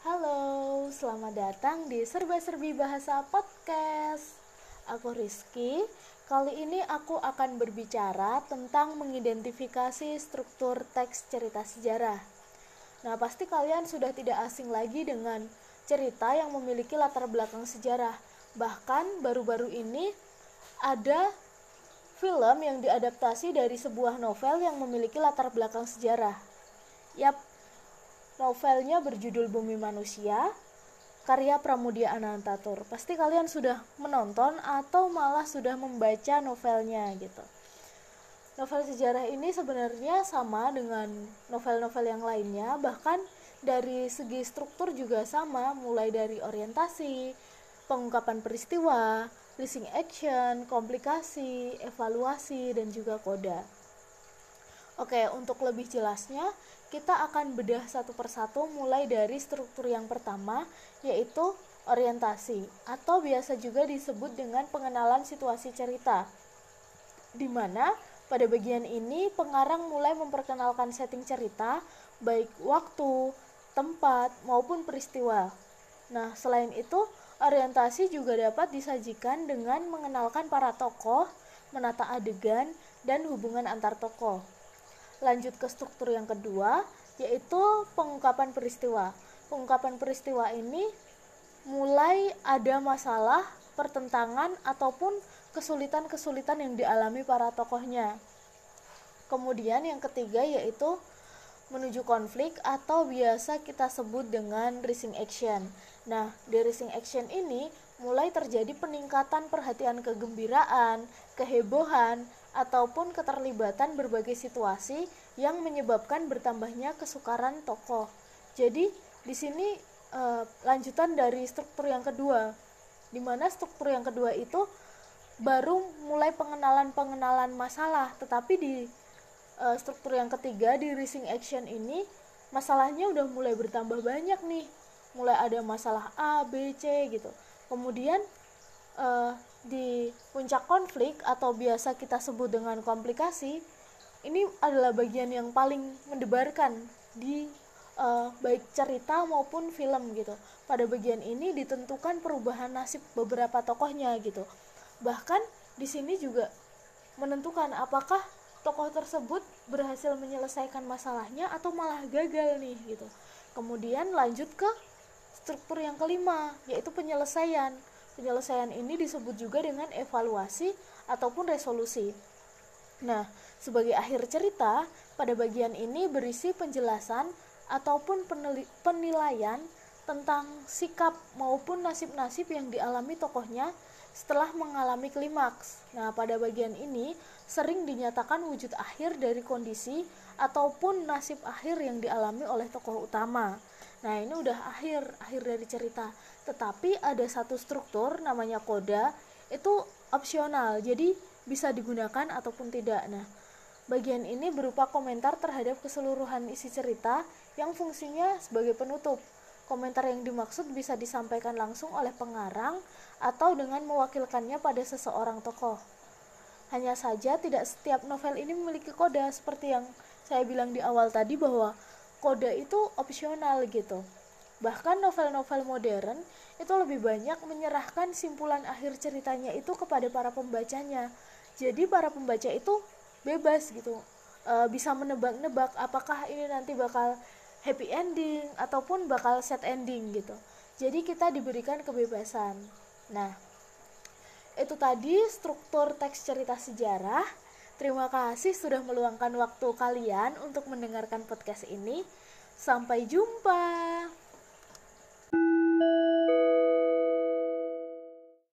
Halo, selamat datang di Serba-Serbi Bahasa Podcast. Aku Rizky. Kali ini aku akan berbicara tentang mengidentifikasi struktur teks cerita sejarah. Nah, pasti kalian sudah tidak asing lagi dengan cerita yang memiliki latar belakang sejarah. Bahkan baru-baru ini ada film yang diadaptasi dari sebuah novel yang memiliki latar belakang sejarah. Yap, Novelnya berjudul Bumi Manusia, karya Pramudia Anantatur. Pasti kalian sudah menonton atau malah sudah membaca novelnya gitu. Novel sejarah ini sebenarnya sama dengan novel-novel yang lainnya, bahkan dari segi struktur juga sama, mulai dari orientasi, pengungkapan peristiwa, leasing action, komplikasi, evaluasi, dan juga koda. Oke, untuk lebih jelasnya, kita akan bedah satu persatu mulai dari struktur yang pertama yaitu orientasi atau biasa juga disebut dengan pengenalan situasi cerita. Di mana pada bagian ini pengarang mulai memperkenalkan setting cerita baik waktu, tempat maupun peristiwa. Nah, selain itu orientasi juga dapat disajikan dengan mengenalkan para tokoh, menata adegan dan hubungan antar tokoh lanjut ke struktur yang kedua yaitu pengungkapan peristiwa pengungkapan peristiwa ini mulai ada masalah pertentangan ataupun kesulitan-kesulitan yang dialami para tokohnya kemudian yang ketiga yaitu menuju konflik atau biasa kita sebut dengan rising action. Nah, di rising action ini mulai terjadi peningkatan perhatian kegembiraan, kehebohan, ataupun keterlibatan berbagai situasi yang menyebabkan bertambahnya kesukaran tokoh. Jadi di sini e, lanjutan dari struktur yang kedua, di mana struktur yang kedua itu baru mulai pengenalan-pengenalan masalah, tetapi di e, struktur yang ketiga di rising action ini masalahnya udah mulai bertambah banyak nih, mulai ada masalah A, B, C gitu. Kemudian e, di puncak konflik atau biasa kita sebut dengan komplikasi ini adalah bagian yang paling mendebarkan di uh, baik cerita maupun film gitu. Pada bagian ini ditentukan perubahan nasib beberapa tokohnya gitu. Bahkan di sini juga menentukan apakah tokoh tersebut berhasil menyelesaikan masalahnya atau malah gagal nih gitu. Kemudian lanjut ke struktur yang kelima yaitu penyelesaian Penyelesaian ini disebut juga dengan evaluasi ataupun resolusi. Nah, sebagai akhir cerita, pada bagian ini berisi penjelasan ataupun penilaian tentang sikap maupun nasib-nasib yang dialami tokohnya setelah mengalami klimaks. Nah, pada bagian ini sering dinyatakan wujud akhir dari kondisi ataupun nasib akhir yang dialami oleh tokoh utama. Nah, ini udah akhir akhir dari cerita. Tetapi ada satu struktur namanya koda itu opsional. Jadi bisa digunakan ataupun tidak. Nah bagian ini berupa komentar terhadap keseluruhan isi cerita yang fungsinya sebagai penutup. Komentar yang dimaksud bisa disampaikan langsung oleh pengarang atau dengan mewakilkannya pada seseorang tokoh. Hanya saja tidak setiap novel ini memiliki koda seperti yang saya bilang di awal tadi bahwa koda itu opsional gitu Bahkan novel-novel modern itu lebih banyak menyerahkan simpulan akhir ceritanya itu kepada para pembacanya. Jadi para pembaca itu bebas gitu, e, bisa menebak-nebak apakah ini nanti bakal happy ending ataupun bakal sad ending gitu. Jadi kita diberikan kebebasan. Nah, itu tadi struktur teks cerita sejarah. Terima kasih sudah meluangkan waktu kalian untuk mendengarkan podcast ini. Sampai jumpa.